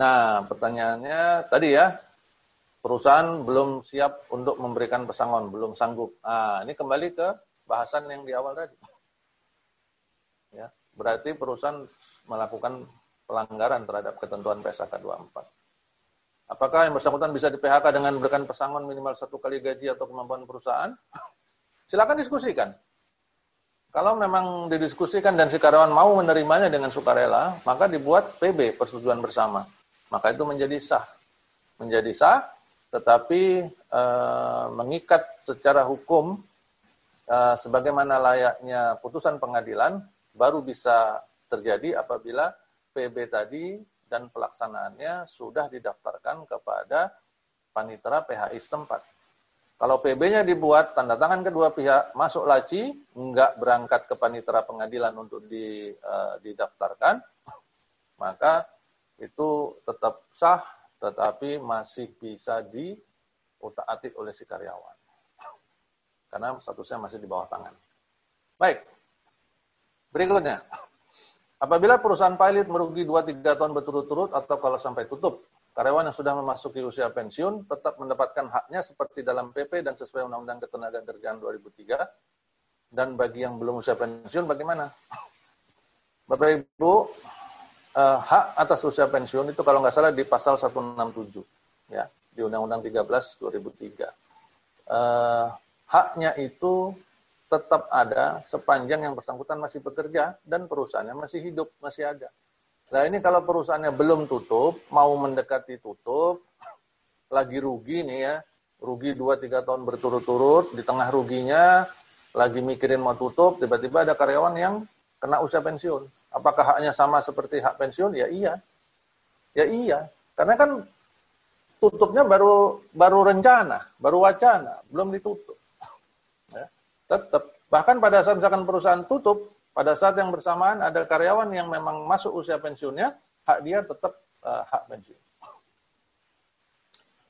Nah, pertanyaannya tadi ya, perusahaan belum siap untuk memberikan pesangon, belum sanggup. Nah, ini kembali ke bahasan yang di awal tadi. Ya, berarti perusahaan melakukan pelanggaran terhadap ketentuan PSK 24. Apakah yang bersangkutan bisa di PHK dengan memberikan pesangon minimal satu kali gaji atau kemampuan perusahaan? Silakan diskusikan. Kalau memang didiskusikan dan si karyawan mau menerimanya dengan sukarela, maka dibuat PB, persetujuan bersama. Maka itu menjadi sah. Menjadi sah, tetapi e, mengikat secara hukum e, sebagaimana layaknya putusan pengadilan, baru bisa terjadi apabila PB tadi dan pelaksanaannya sudah didaftarkan kepada panitera PHI setempat. Kalau PB-nya dibuat, tanda tangan kedua pihak masuk laci, enggak berangkat ke panitera pengadilan untuk uh, didaftarkan, maka itu tetap sah, tetapi masih bisa diutak-atik oleh si karyawan. Karena statusnya masih di bawah tangan. Baik, berikutnya. Apabila perusahaan pilot merugi 2-3 tahun berturut-turut atau kalau sampai tutup, karyawan yang sudah memasuki usia pensiun tetap mendapatkan haknya seperti dalam PP dan sesuai Undang-Undang Ketenagakerjaan 2003. Dan bagi yang belum usia pensiun bagaimana? Bapak Ibu, eh, hak atas usia pensiun itu kalau nggak salah di pasal 167 ya di Undang-Undang 13 2003. Eh, haknya itu tetap ada sepanjang yang bersangkutan masih bekerja dan perusahaannya masih hidup, masih ada. Nah ini kalau perusahaannya belum tutup, mau mendekati tutup, lagi rugi nih ya, rugi 2-3 tahun berturut-turut, di tengah ruginya lagi mikirin mau tutup, tiba-tiba ada karyawan yang kena usia pensiun. Apakah haknya sama seperti hak pensiun? Ya iya. Ya iya. Karena kan tutupnya baru baru rencana, baru wacana, belum ditutup tetap bahkan pada saat misalkan perusahaan tutup pada saat yang bersamaan ada karyawan yang memang masuk usia pensiunnya hak dia tetap uh, hak pensiun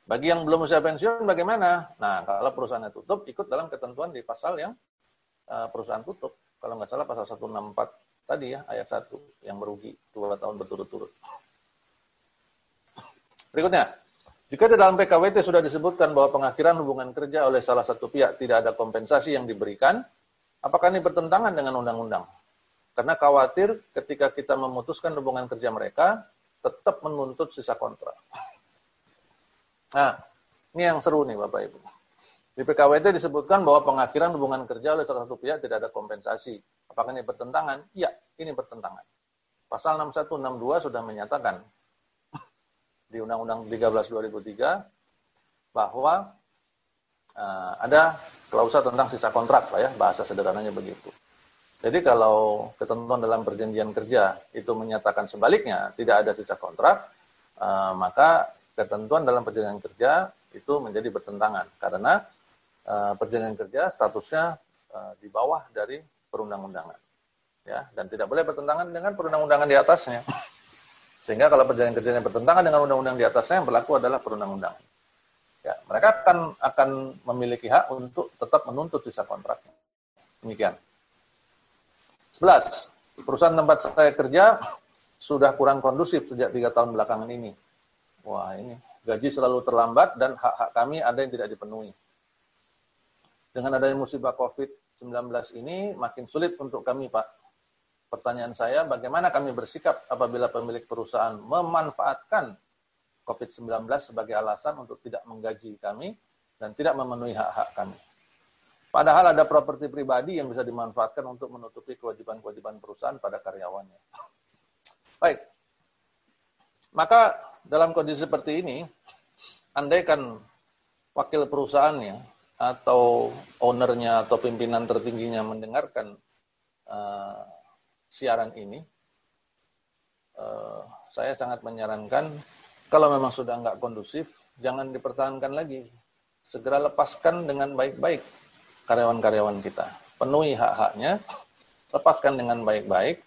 bagi yang belum usia pensiun bagaimana nah kalau perusahaannya tutup ikut dalam ketentuan di pasal yang uh, perusahaan tutup kalau nggak salah pasal 164 tadi ya ayat 1 yang merugi dua tahun berturut-turut berikutnya jika di dalam PKWT sudah disebutkan bahwa pengakhiran hubungan kerja oleh salah satu pihak tidak ada kompensasi yang diberikan, apakah ini bertentangan dengan undang-undang? Karena khawatir ketika kita memutuskan hubungan kerja mereka, tetap menuntut sisa kontrak. Nah, ini yang seru nih Bapak Ibu. Di PKWT disebutkan bahwa pengakhiran hubungan kerja oleh salah satu pihak tidak ada kompensasi. Apakah ini bertentangan? Iya, ini bertentangan. Pasal 6162 sudah menyatakan di Undang-Undang 13 2003 bahwa uh, ada klausa tentang sisa kontrak lah ya, bahasa sederhananya begitu. Jadi kalau ketentuan dalam perjanjian kerja itu menyatakan sebaliknya, tidak ada sisa kontrak, uh, maka ketentuan dalam perjanjian kerja itu menjadi bertentangan karena uh, perjanjian kerja statusnya uh, di bawah dari perundang-undangan. Ya, dan tidak boleh bertentangan dengan perundang-undangan di atasnya. Sehingga kalau perjanjian kerjanya bertentangan dengan undang-undang di atasnya yang berlaku adalah perundang-undangan. Ya, mereka akan akan memiliki hak untuk tetap menuntut sisa kontraknya. Demikian. 11. Perusahaan tempat saya kerja sudah kurang kondusif sejak tiga tahun belakangan ini. Wah ini gaji selalu terlambat dan hak-hak kami ada yang tidak dipenuhi. Dengan adanya musibah COVID-19 ini makin sulit untuk kami Pak Pertanyaan saya, bagaimana kami bersikap apabila pemilik perusahaan memanfaatkan COVID-19 sebagai alasan untuk tidak menggaji kami dan tidak memenuhi hak-hak kami. Padahal ada properti pribadi yang bisa dimanfaatkan untuk menutupi kewajiban-kewajiban perusahaan pada karyawannya. Baik. Maka dalam kondisi seperti ini, andaikan wakil perusahaannya atau ownernya atau pimpinan tertingginya mendengarkan uh, siaran ini, uh, saya sangat menyarankan kalau memang sudah nggak kondusif, jangan dipertahankan lagi. Segera lepaskan dengan baik-baik karyawan-karyawan kita. Penuhi hak-haknya, lepaskan dengan baik-baik,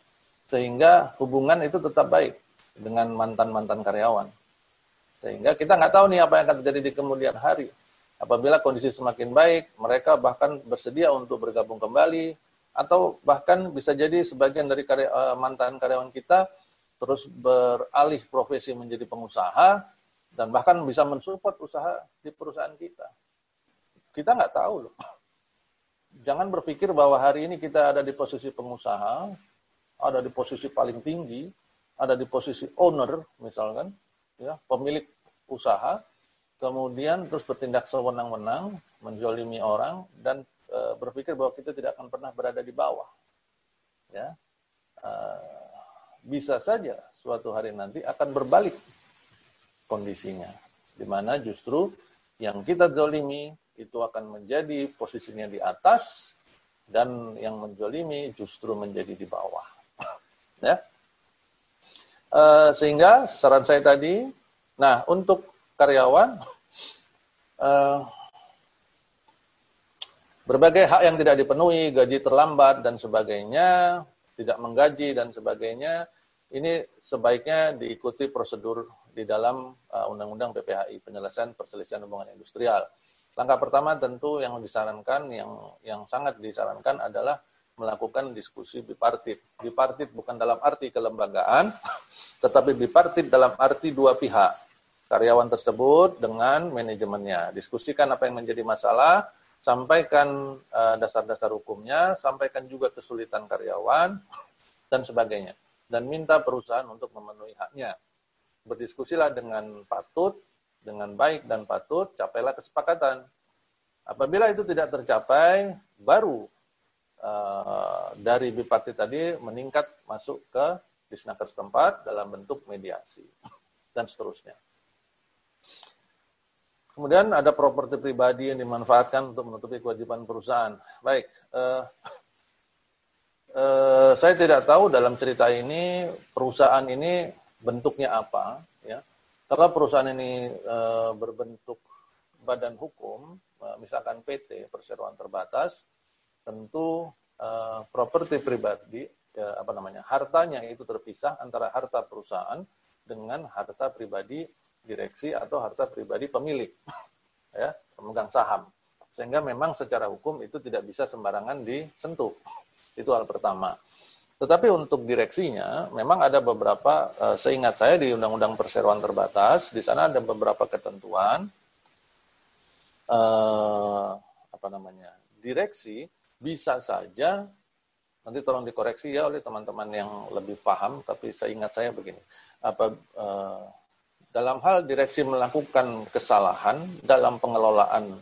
sehingga hubungan itu tetap baik dengan mantan-mantan karyawan. Sehingga kita nggak tahu nih apa yang akan terjadi di kemudian hari. Apabila kondisi semakin baik, mereka bahkan bersedia untuk bergabung kembali, atau bahkan bisa jadi sebagian dari karya, uh, mantan karyawan kita terus beralih profesi menjadi pengusaha, dan bahkan bisa mensupport usaha di perusahaan kita. Kita nggak tahu loh. Jangan berpikir bahwa hari ini kita ada di posisi pengusaha, ada di posisi paling tinggi, ada di posisi owner misalkan, ya pemilik usaha, kemudian terus bertindak sewenang-wenang, menjolimi orang dan e, berpikir bahwa kita tidak akan pernah berada di bawah. Ya, e, bisa saja suatu hari nanti akan berbalik kondisinya. Di mana justru yang kita zolimi itu akan menjadi posisinya di atas dan yang menjolimi justru menjadi di bawah. ya. E, sehingga saran saya tadi, nah untuk karyawan, e, berbagai hak yang tidak dipenuhi, gaji terlambat dan sebagainya, tidak menggaji dan sebagainya, ini sebaiknya diikuti prosedur di dalam uh, Undang-Undang PPHI, penyelesaian perselisihan hubungan industrial. Langkah pertama tentu yang disarankan, yang yang sangat disarankan adalah melakukan diskusi bipartit. Bipartit bukan dalam arti kelembagaan, tetapi bipartit dalam arti dua pihak. Karyawan tersebut dengan manajemennya. Diskusikan apa yang menjadi masalah, sampaikan uh, dasar-dasar uh, hukumnya, sampaikan juga kesulitan karyawan, dan sebagainya dan minta perusahaan untuk memenuhi haknya. Berdiskusilah dengan patut, dengan baik dan patut, capailah kesepakatan. Apabila itu tidak tercapai, baru uh, dari Bipati tadi meningkat masuk ke disnaker setempat dalam bentuk mediasi dan seterusnya. Kemudian ada properti pribadi yang dimanfaatkan untuk menutupi kewajiban perusahaan. Baik, uh, eh, saya tidak tahu dalam cerita ini perusahaan ini bentuknya apa ya kalau perusahaan ini eh, berbentuk badan hukum eh, misalkan PT perseroan terbatas tentu eh, properti pribadi ya, apa namanya hartanya itu terpisah antara harta perusahaan dengan harta pribadi direksi atau harta pribadi pemilik ya pemegang saham. Sehingga memang secara hukum itu tidak bisa sembarangan disentuh. Itu hal pertama. Tetapi untuk direksinya, memang ada beberapa, uh, seingat saya di Undang-Undang Perseroan Terbatas, di sana ada beberapa ketentuan, uh, apa namanya, direksi bisa saja, nanti tolong dikoreksi ya oleh teman-teman yang lebih paham, tapi seingat saya begini, apa uh, dalam hal direksi melakukan kesalahan dalam pengelolaan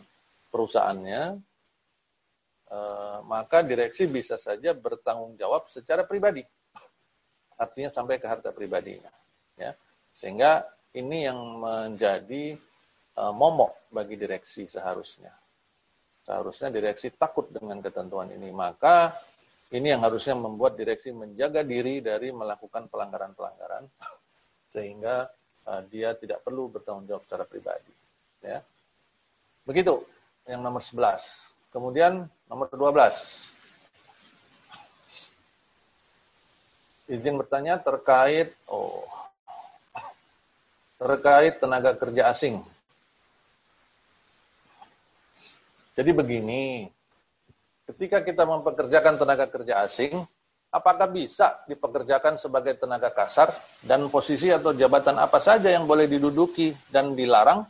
perusahaannya, Eh, maka direksi bisa saja bertanggung jawab secara pribadi. Artinya sampai ke harta pribadinya. Ya. Sehingga ini yang menjadi uh, momok bagi direksi seharusnya. Seharusnya direksi takut dengan ketentuan ini. Maka ini yang harusnya membuat direksi menjaga diri dari melakukan pelanggaran-pelanggaran sehingga uh, dia tidak perlu bertanggung jawab secara pribadi. Ya. Begitu yang nomor 11. Kemudian nomor 12. Izin bertanya terkait oh terkait tenaga kerja asing. Jadi begini, ketika kita mempekerjakan tenaga kerja asing, apakah bisa dipekerjakan sebagai tenaga kasar dan posisi atau jabatan apa saja yang boleh diduduki dan dilarang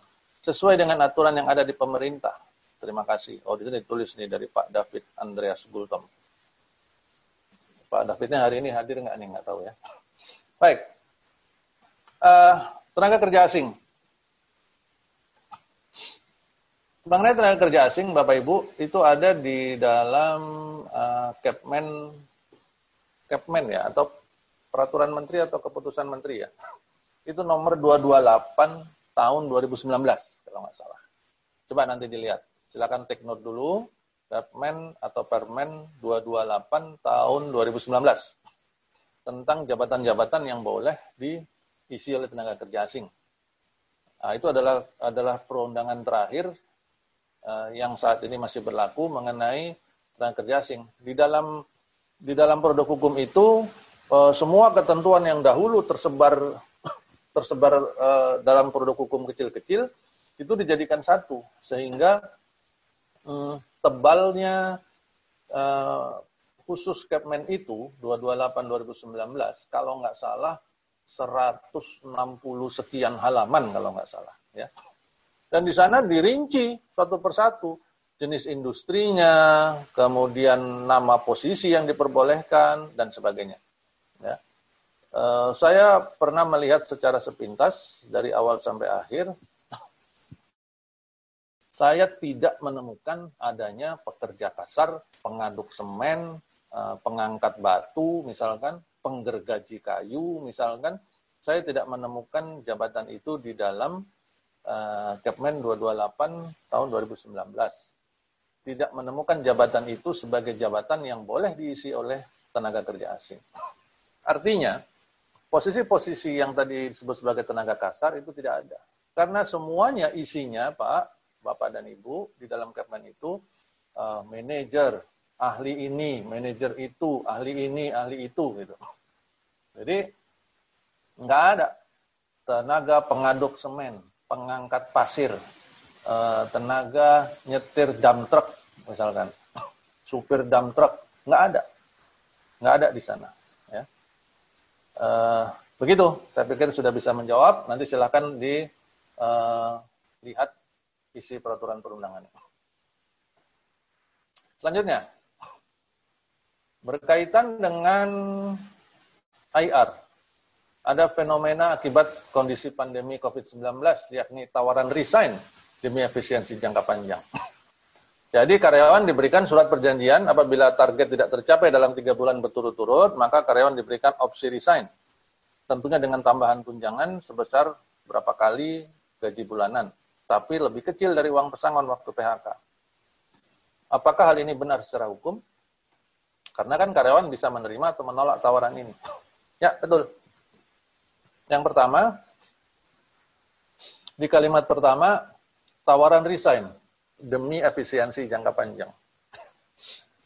sesuai dengan aturan yang ada di pemerintah? Terima kasih. Oh, sini ditulis nih dari Pak David Andreas Gultom. Pak Davidnya hari ini hadir nggak nih? Nggak tahu ya. Baik. Uh, tenaga kerja asing. Mengenai tenaga kerja asing, Bapak Ibu, itu ada di dalam uh, Capman, Capman ya, atau peraturan menteri atau keputusan menteri ya. Itu nomor 228 tahun 2019, kalau nggak salah. Coba nanti dilihat. Silakan take note dulu. Permen atau Permen 228 tahun 2019 tentang jabatan-jabatan yang boleh diisi oleh tenaga kerja asing. Nah, itu adalah adalah perundangan terakhir uh, yang saat ini masih berlaku mengenai tenaga kerja asing. Di dalam di dalam produk hukum itu uh, semua ketentuan yang dahulu tersebar tersebar uh, dalam produk hukum kecil-kecil itu dijadikan satu sehingga uh, tebalnya uh, khusus Capman itu 228 2019 kalau nggak salah 160 sekian halaman kalau nggak salah ya. Dan di sana dirinci satu persatu jenis industrinya, kemudian nama posisi yang diperbolehkan dan sebagainya. Ya. Uh, saya pernah melihat secara sepintas dari awal sampai akhir, saya tidak menemukan adanya pekerja kasar, pengaduk semen, uh, pengangkat batu, misalkan penggergaji kayu, misalkan, saya tidak menemukan jabatan itu di dalam uh, Kepmen 228 tahun 2019. Tidak menemukan jabatan itu sebagai jabatan yang boleh diisi oleh tenaga kerja asing. Artinya, posisi-posisi yang tadi disebut sebagai tenaga kasar itu tidak ada. Karena semuanya isinya, Pak, Bapak dan Ibu, di dalam Kepmen itu, uh, manajer, ahli ini, manajer itu, ahli ini, ahli itu gitu. Jadi nggak ada tenaga pengaduk semen, pengangkat pasir, eh, tenaga nyetir dump truck misalkan, supir dump truck, nggak ada, nggak ada di sana. Ya. Uh, begitu, saya pikir sudah bisa menjawab. Nanti silakan dilihat uh, isi peraturan perundangannya. Selanjutnya, Berkaitan dengan IR, ada fenomena akibat kondisi pandemi COVID-19, yakni tawaran resign demi efisiensi jangka panjang. Jadi karyawan diberikan surat perjanjian apabila target tidak tercapai dalam tiga bulan berturut-turut, maka karyawan diberikan opsi resign. Tentunya dengan tambahan tunjangan sebesar berapa kali gaji bulanan, tapi lebih kecil dari uang pesangon waktu PHK. Apakah hal ini benar secara hukum? Karena kan karyawan bisa menerima atau menolak tawaran ini. Ya, betul. Yang pertama, di kalimat pertama, tawaran resign demi efisiensi jangka panjang.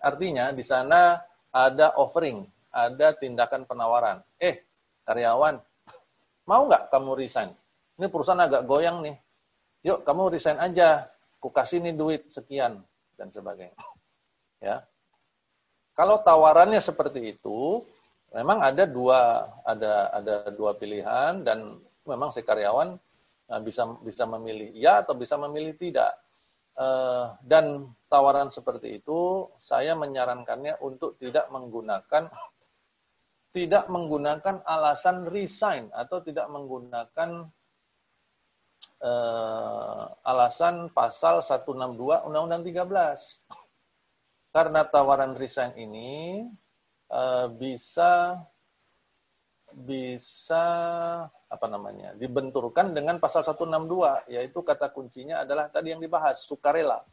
Artinya di sana ada offering, ada tindakan penawaran. Eh, karyawan, mau nggak kamu resign? Ini perusahaan agak goyang nih. Yuk, kamu resign aja. Ku kasih nih duit sekian dan sebagainya. Ya, kalau tawarannya seperti itu, memang ada dua ada ada dua pilihan dan memang si karyawan bisa bisa memilih ya atau bisa memilih tidak. Uh, dan tawaran seperti itu saya menyarankannya untuk tidak menggunakan tidak menggunakan alasan resign atau tidak menggunakan uh, alasan pasal 162 Undang-Undang 13 karena tawaran resign ini uh, bisa bisa apa namanya dibenturkan dengan pasal 162 yaitu kata kuncinya adalah tadi yang dibahas sukarela.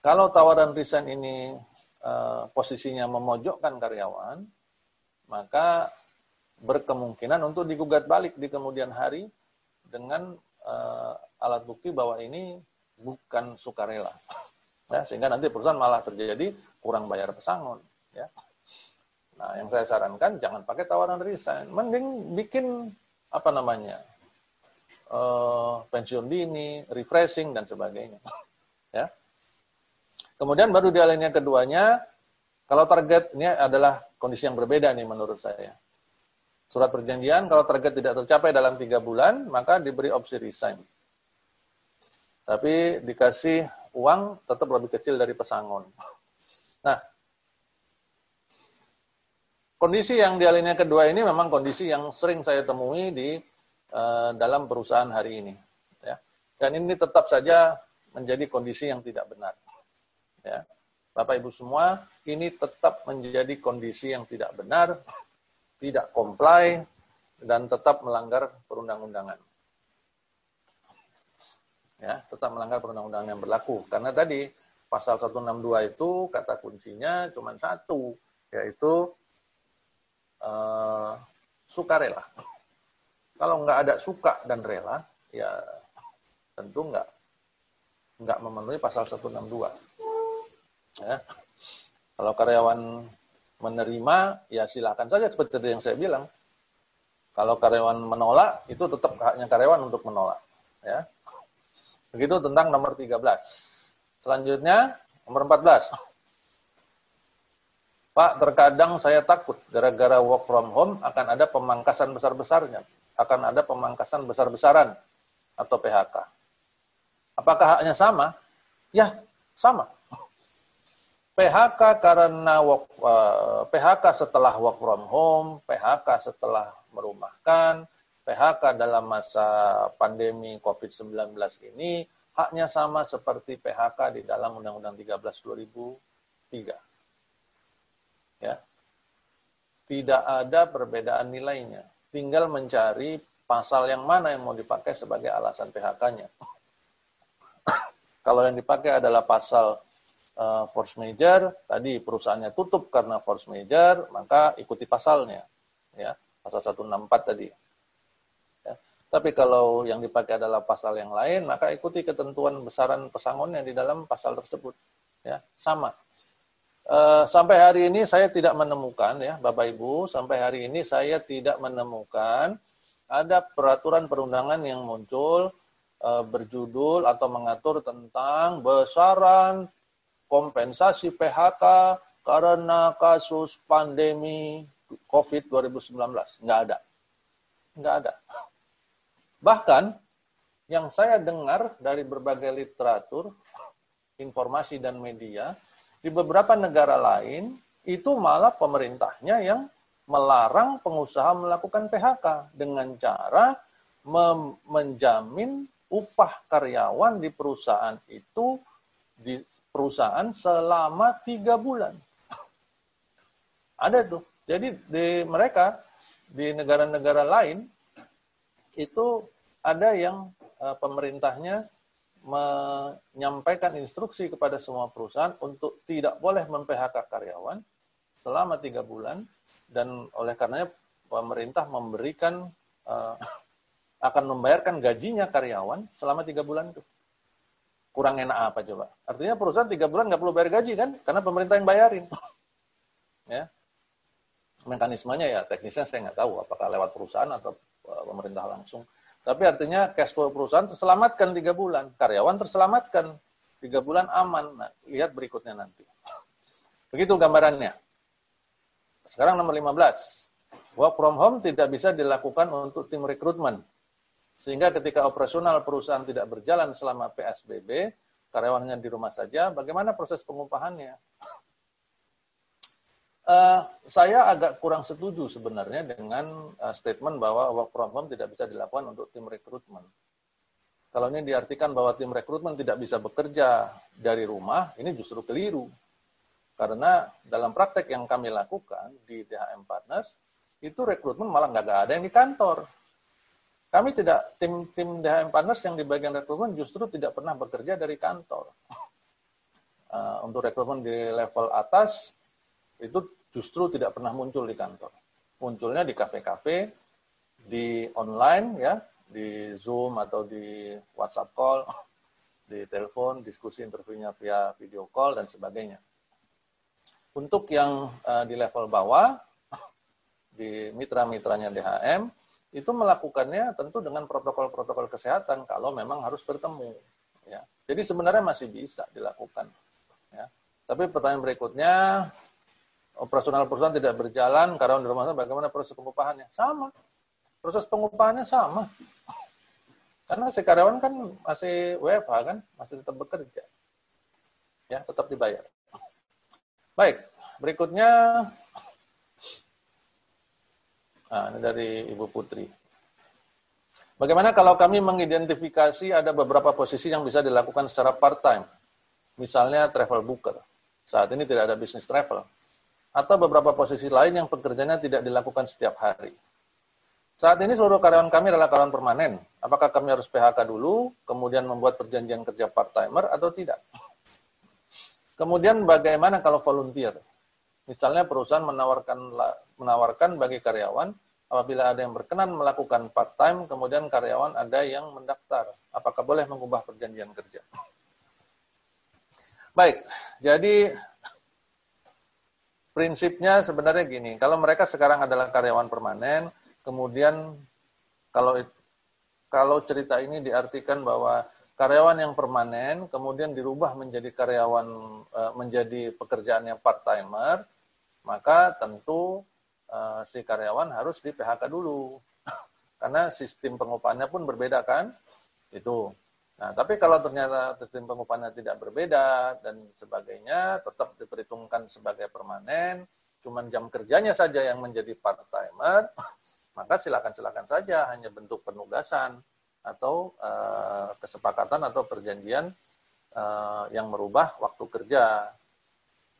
Kalau tawaran resign ini uh, posisinya memojokkan karyawan, maka berkemungkinan untuk digugat balik di kemudian hari dengan uh, alat bukti bahwa ini bukan sukarela ya sehingga nanti perusahaan malah terjadi kurang bayar pesangon ya nah yang saya sarankan jangan pakai tawaran resign. Mending bikin apa namanya uh, pensiun dini refreshing dan sebagainya. Ya. Kemudian baru di alinea keduanya kalau target ini adalah kondisi yang berbeda nih menurut saya. Surat perjanjian kalau target tidak tercapai dalam tiga bulan maka diberi opsi resign. Tapi dikasih uang tetap lebih kecil dari pesangon. Nah, kondisi yang di alinea kedua ini memang kondisi yang sering saya temui di uh, dalam perusahaan hari ini. Ya. Dan ini tetap saja menjadi kondisi yang tidak benar. Ya. Bapak Ibu semua, ini tetap menjadi kondisi yang tidak benar, tidak comply, dan tetap melanggar perundang-undangan ya tetap melanggar perundang-undangan yang berlaku karena tadi pasal 162 itu kata kuncinya cuma satu yaitu uh, sukarela kalau nggak ada suka dan rela ya tentu nggak nggak memenuhi pasal 162 ya. Kalau karyawan menerima ya silakan saja seperti yang saya bilang. Kalau karyawan menolak itu tetap haknya karyawan untuk menolak. Ya. Begitu tentang nomor 13. Selanjutnya, nomor 14. Pak, terkadang saya takut gara-gara work from home akan ada pemangkasan besar-besarnya, akan ada pemangkasan besar-besaran atau PHK. Apakah haknya sama? Ya, sama. PHK karena work, uh, eh, PHK setelah work from home, PHK setelah merumahkan, PHK dalam masa pandemi COVID-19 ini haknya sama seperti PHK di dalam Undang-Undang 13 2003. Ya. Tidak ada perbedaan nilainya. Tinggal mencari pasal yang mana yang mau dipakai sebagai alasan PHK-nya. Kalau yang dipakai adalah pasal uh, force major, tadi perusahaannya tutup karena force major, maka ikuti pasalnya. Ya, pasal 164 tadi. Ya. Tapi kalau yang dipakai adalah pasal yang lain, maka ikuti ketentuan besaran pesangonnya di dalam pasal tersebut. Ya, sama. Uh, sampai hari ini saya tidak menemukan ya Bapak Ibu, sampai hari ini saya tidak menemukan ada peraturan perundangan yang muncul uh, berjudul atau mengatur tentang besaran kompensasi PHK karena kasus pandemi COVID 2019. Nggak ada. Nggak ada. Bahkan yang saya dengar dari berbagai literatur, informasi dan media, di beberapa negara lain itu malah pemerintahnya yang melarang pengusaha melakukan PHK dengan cara menjamin upah karyawan di perusahaan itu di perusahaan selama tiga bulan. Ada tuh. Jadi di mereka di negara-negara lain itu ada yang uh, pemerintahnya menyampaikan instruksi kepada semua perusahaan untuk tidak boleh mem-PHK karyawan selama tiga bulan dan oleh karenanya pemerintah memberikan uh, akan membayarkan gajinya karyawan selama tiga bulan itu kurang enak apa coba? Artinya perusahaan tiga bulan nggak perlu bayar gaji kan? Karena pemerintah yang bayarin. ya. Mekanismenya ya teknisnya saya nggak tahu apakah lewat perusahaan atau eh, pemerintah langsung. Tapi artinya cash flow perusahaan terselamatkan tiga bulan, karyawan terselamatkan tiga bulan aman. Nah, lihat berikutnya nanti. Begitu gambarannya. Sekarang nomor 15. Work from home tidak bisa dilakukan untuk tim rekrutmen. Sehingga ketika operasional perusahaan tidak berjalan selama PSBB, karyawannya di rumah saja, bagaimana proses pengupahannya? Uh, saya agak kurang setuju sebenarnya dengan uh, statement bahwa work from home tidak bisa dilakukan untuk tim rekrutmen. Kalau ini diartikan bahwa tim rekrutmen tidak bisa bekerja dari rumah, ini justru keliru. Karena dalam praktek yang kami lakukan di DHM Partners, itu rekrutmen malah nggak ada yang di kantor. Kami tidak, tim tim DHM Partners yang di bagian rekrutmen justru tidak pernah bekerja dari kantor. Uh, untuk rekrutmen di level atas, itu justru tidak pernah muncul di kantor. Munculnya di kafe-kafe, di online, ya, di Zoom atau di WhatsApp call, di telepon, diskusi interviewnya via video call, dan sebagainya. Untuk yang uh, di level bawah, di mitra-mitranya DHM, itu melakukannya tentu dengan protokol-protokol kesehatan kalau memang harus bertemu. Ya. Jadi sebenarnya masih bisa dilakukan. Ya. Tapi pertanyaan berikutnya, operasional perusahaan tidak berjalan, karena di rumah bagaimana proses pengupahannya? Sama. Proses pengupahannya sama. Karena si karyawan kan masih WFH kan, masih tetap bekerja. Ya, tetap dibayar. Baik, berikutnya Nah, ini dari Ibu Putri. Bagaimana kalau kami mengidentifikasi ada beberapa posisi yang bisa dilakukan secara part-time? Misalnya travel booker. Saat ini tidak ada bisnis travel. Atau beberapa posisi lain yang pekerjaannya tidak dilakukan setiap hari. Saat ini seluruh karyawan kami adalah karyawan permanen. Apakah kami harus PHK dulu, kemudian membuat perjanjian kerja part-timer atau tidak? Kemudian bagaimana kalau volunteer? Misalnya perusahaan menawarkan menawarkan bagi karyawan apabila ada yang berkenan melakukan part time, kemudian karyawan ada yang mendaftar. Apakah boleh mengubah perjanjian kerja? Baik, jadi prinsipnya sebenarnya gini, kalau mereka sekarang adalah karyawan permanen, kemudian kalau kalau cerita ini diartikan bahwa karyawan yang permanen kemudian dirubah menjadi karyawan eh, menjadi pekerjaan yang part timer maka tentu uh, si karyawan harus di PHK dulu. Karena sistem pengupahannya pun berbeda kan? Itu. Nah, tapi kalau ternyata sistem pengupahannya tidak berbeda dan sebagainya, tetap diperhitungkan sebagai permanen, cuman jam kerjanya saja yang menjadi part-timer, maka silakan-silakan saja hanya bentuk penugasan atau uh, kesepakatan atau perjanjian uh, yang merubah waktu kerja.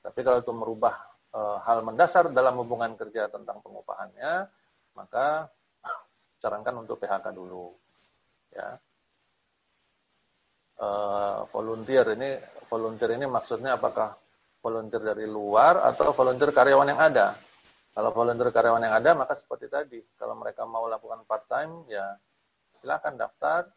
Tapi kalau itu merubah uh, hal mendasar dalam hubungan kerja tentang pengupahannya, maka sarankan untuk PHK dulu. Ya uh, volunteer ini volunteer ini maksudnya apakah volunteer dari luar atau volunteer karyawan yang ada? Kalau volunteer karyawan yang ada maka seperti tadi, kalau mereka mau lakukan part time ya silakan daftar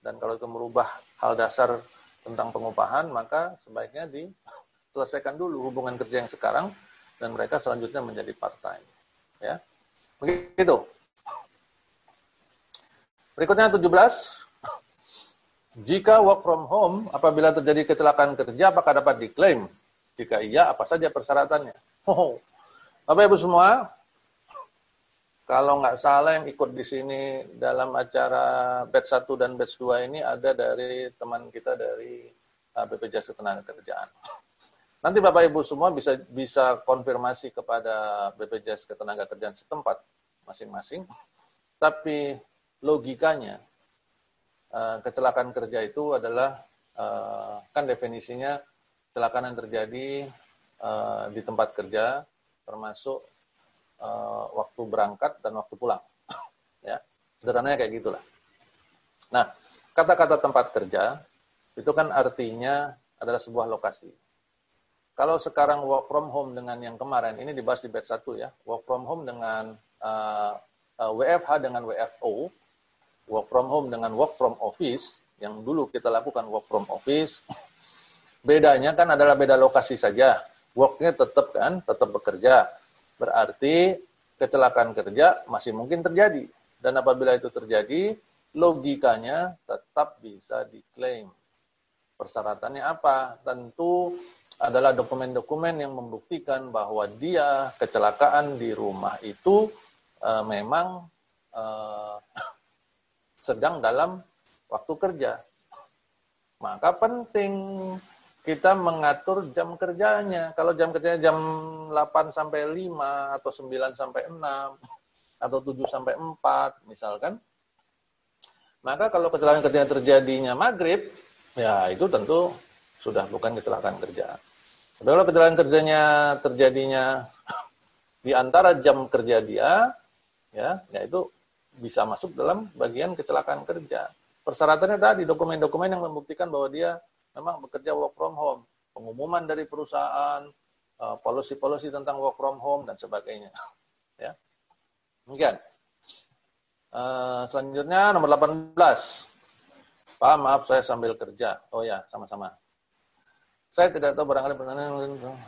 dan kalau itu merubah hal dasar tentang pengupahan maka sebaiknya diselesaikan dulu hubungan kerja yang sekarang dan mereka selanjutnya menjadi part time. Ya. Begitu. Berikutnya 17 jika work from home, apabila terjadi kecelakaan kerja, apakah dapat diklaim? Jika iya, apa saja persyaratannya? Oh. Bapak Ibu semua, kalau nggak salah yang ikut di sini dalam acara batch 1 dan batch 2 ini ada dari teman kita dari uh, BPJS Ketenagakerjaan. Nanti Bapak Ibu semua bisa bisa konfirmasi kepada BPJS Ketenagakerjaan setempat masing-masing. Tapi logikanya Eh, kecelakaan kerja itu adalah uh, kan definisinya kecelakaan yang terjadi uh, di tempat kerja termasuk waktu berangkat dan waktu pulang. ya, sederhananya kayak gitulah. Nah, kata-kata tempat kerja itu kan artinya adalah sebuah lokasi. Kalau sekarang work from home dengan yang kemarin, ini dibahas di batch 1 ya, work from home dengan WFH dengan WFO, work from home dengan work from office, yang dulu kita lakukan work from office, bedanya kan adalah beda lokasi saja. Worknya tetap kan, tetap bekerja. Berarti kecelakaan kerja masih mungkin terjadi. Dan apabila itu terjadi, logikanya tetap bisa diklaim. Persyaratannya apa? Tentu adalah dokumen-dokumen yang membuktikan bahwa dia kecelakaan di rumah itu e, memang e, sedang dalam waktu kerja. Maka penting kita mengatur jam kerjanya. Kalau jam kerjanya jam 8 sampai 5 atau 9 sampai 6 atau 7 sampai 4 misalkan. Maka kalau kecelakaan kerja terjadinya maghrib, ya itu tentu sudah bukan kecelakaan kerja. Tapi kalau kecelakaan kerjanya terjadinya di antara jam kerja dia, ya, ya itu bisa masuk dalam bagian kecelakaan kerja. Persyaratannya tadi dokumen-dokumen yang membuktikan bahwa dia memang bekerja work from home, pengumuman dari perusahaan, eh, policy-policy tentang work from home dan sebagainya. Ya. Demikian. Uh, selanjutnya nomor 18. Pak, maaf saya sambil kerja. Oh ya, sama-sama. Saya tidak tahu barangkali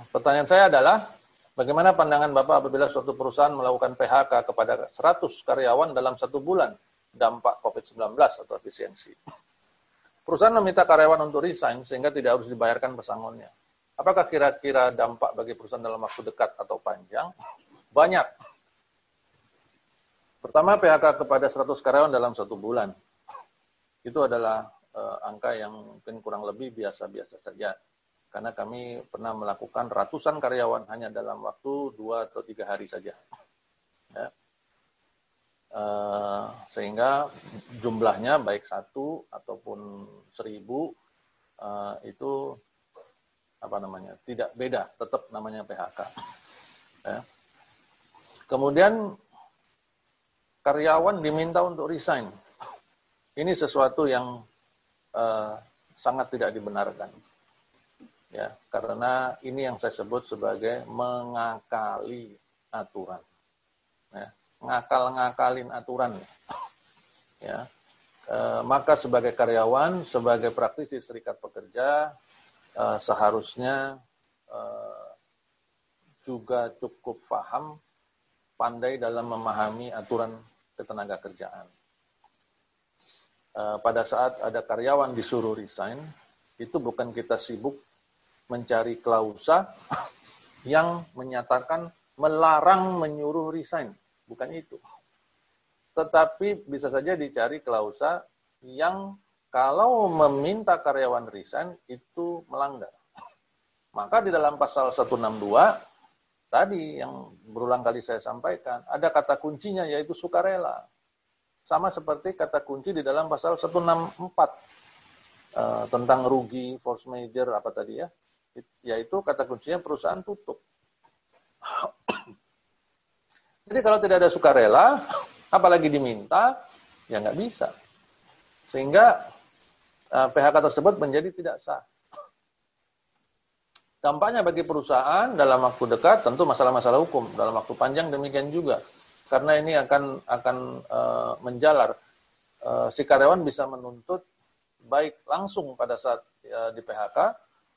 pertanyaan saya adalah Bagaimana pandangan Bapak apabila suatu perusahaan melakukan PHK kepada 100 karyawan dalam satu bulan dampak COVID-19 atau efisiensi? Perusahaan meminta karyawan untuk resign sehingga tidak harus dibayarkan pesangonnya. Apakah kira-kira dampak bagi perusahaan dalam waktu dekat atau panjang? Banyak. Pertama, PHK kepada 100 karyawan dalam satu bulan. Itu adalah uh, angka yang mungkin kurang lebih biasa-biasa saja karena kami pernah melakukan ratusan karyawan hanya dalam waktu dua atau tiga hari saja. Ya. Uh, sehingga jumlahnya baik satu ataupun seribu uh, itu apa namanya tidak beda, tetap namanya PHK. Ya. Kemudian karyawan diminta untuk resign. Ini sesuatu yang uh, sangat tidak dibenarkan ya karena ini yang saya sebut sebagai mengakali aturan. Ya, ngakal-ngakalin aturan. Ya e, maka sebagai karyawan sebagai praktisi serikat pekerja e, seharusnya e, juga cukup paham pandai dalam memahami aturan ketenaga kerjaan. E, pada saat ada karyawan disuruh resign itu bukan kita sibuk mencari klausa yang menyatakan melarang menyuruh resign. Bukan itu. Tetapi bisa saja dicari klausa yang kalau meminta karyawan resign itu melanggar. Maka di dalam pasal 162 tadi yang berulang kali saya sampaikan, ada kata kuncinya yaitu sukarela. Sama seperti kata kunci di dalam pasal 164 uh, eh, tentang rugi, force major apa tadi ya, yaitu kata kuncinya perusahaan tutup. Jadi kalau tidak ada sukarela, apalagi diminta, ya nggak bisa. Sehingga eh, PHK tersebut menjadi tidak sah. Dampaknya bagi perusahaan dalam waktu dekat tentu masalah-masalah hukum, dalam waktu panjang demikian juga. Karena ini akan akan uh, menjalar. Uh, si karyawan bisa menuntut baik langsung pada saat uh, di PHK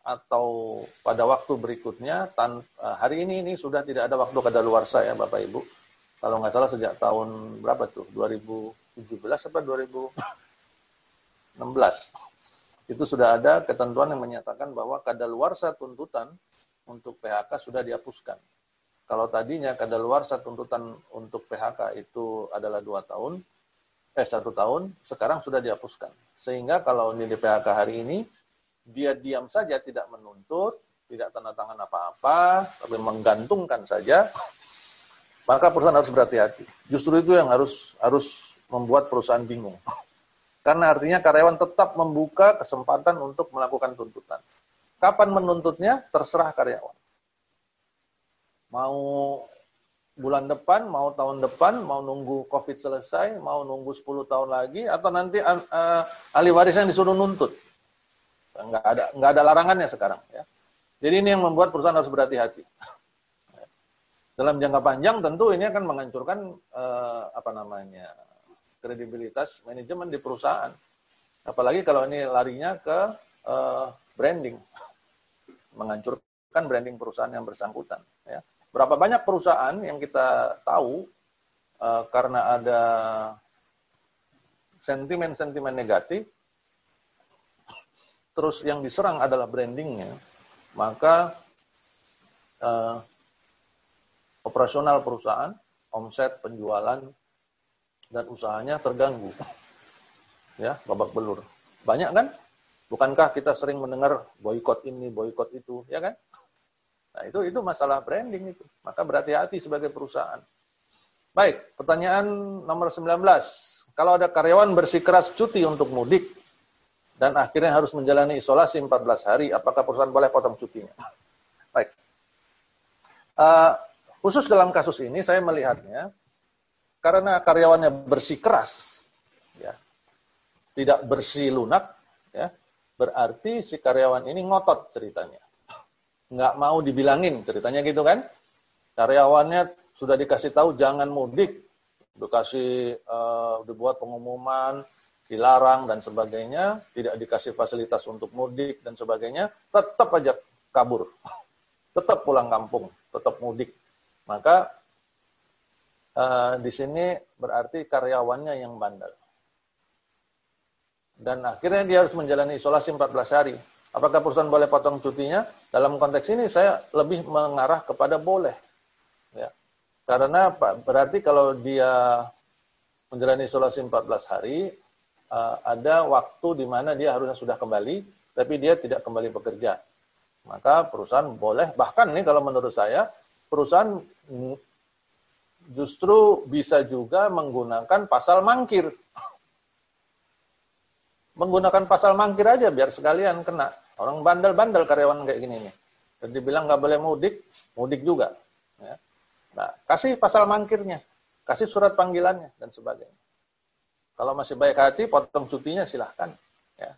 atau pada waktu berikutnya tan uh, hari ini ini sudah tidak ada waktu kadaluarsa ya Bapak Ibu. Kalau nggak salah sejak tahun berapa tuh? 2017 apa 2016 itu sudah ada ketentuan yang menyatakan bahwa kadaluarsa tuntutan untuk PHK sudah dihapuskan. Kalau tadinya kadaluarsa tuntutan untuk PHK itu adalah dua tahun, eh satu tahun, sekarang sudah dihapuskan. Sehingga kalau ini di PHK hari ini, dia diam saja tidak menuntut, tidak tanda tangan apa-apa, tapi menggantungkan saja, maka perusahaan harus berhati-hati. Justru itu yang harus harus membuat perusahaan bingung. Karena artinya karyawan tetap membuka kesempatan untuk melakukan tuntutan. Kapan menuntutnya? Terserah karyawan. Mau bulan depan, mau tahun depan, mau nunggu COVID selesai, mau nunggu 10 tahun lagi, atau nanti uh, ahli warisnya disuruh nuntut. Nggak ada, nggak ada larangannya sekarang. Ya. Jadi ini yang membuat perusahaan harus berhati-hati. Dalam jangka panjang tentu ini akan menghancurkan uh, apa namanya kredibilitas manajemen di perusahaan. Apalagi kalau ini larinya ke uh, branding, menghancurkan branding perusahaan yang bersangkutan. Ya. Berapa banyak perusahaan yang kita tahu uh, karena ada sentimen-sentimen negatif, terus yang diserang adalah brandingnya, maka uh, operasional perusahaan, omset, penjualan, dan usahanya terganggu. Ya, babak belur. Banyak kan? Bukankah kita sering mendengar boykot ini, boykot itu, ya kan? Nah, itu itu masalah branding itu. Maka berhati-hati sebagai perusahaan. Baik, pertanyaan nomor 19. Kalau ada karyawan bersikeras cuti untuk mudik dan akhirnya harus menjalani isolasi 14 hari, apakah perusahaan boleh potong cutinya? Baik. Uh, khusus dalam kasus ini saya melihatnya karena karyawannya bersih keras, ya, tidak bersih lunak, ya, berarti si karyawan ini ngotot ceritanya. Nggak mau dibilangin ceritanya gitu kan. Karyawannya sudah dikasih tahu jangan mudik, dikasih uh, dibuat pengumuman, dilarang dan sebagainya, tidak dikasih fasilitas untuk mudik dan sebagainya, tetap aja kabur. Tetap pulang kampung, tetap mudik. Maka uh, di sini berarti karyawannya yang bandel. Dan akhirnya dia harus menjalani isolasi 14 hari. Apakah perusahaan boleh potong cutinya? Dalam konteks ini saya lebih mengarah kepada boleh. Ya. Karena berarti kalau dia menjalani isolasi 14 hari, uh, ada waktu di mana dia harusnya sudah kembali, tapi dia tidak kembali bekerja. Maka perusahaan boleh, bahkan nih kalau menurut saya, perusahaan justru bisa juga menggunakan pasal mangkir. Menggunakan pasal mangkir aja biar sekalian kena. Orang bandel-bandel karyawan kayak gini nih. Dan dibilang nggak boleh mudik, mudik juga. Ya. Nah, kasih pasal mangkirnya, kasih surat panggilannya dan sebagainya. Kalau masih baik hati, potong cutinya silahkan. Ya.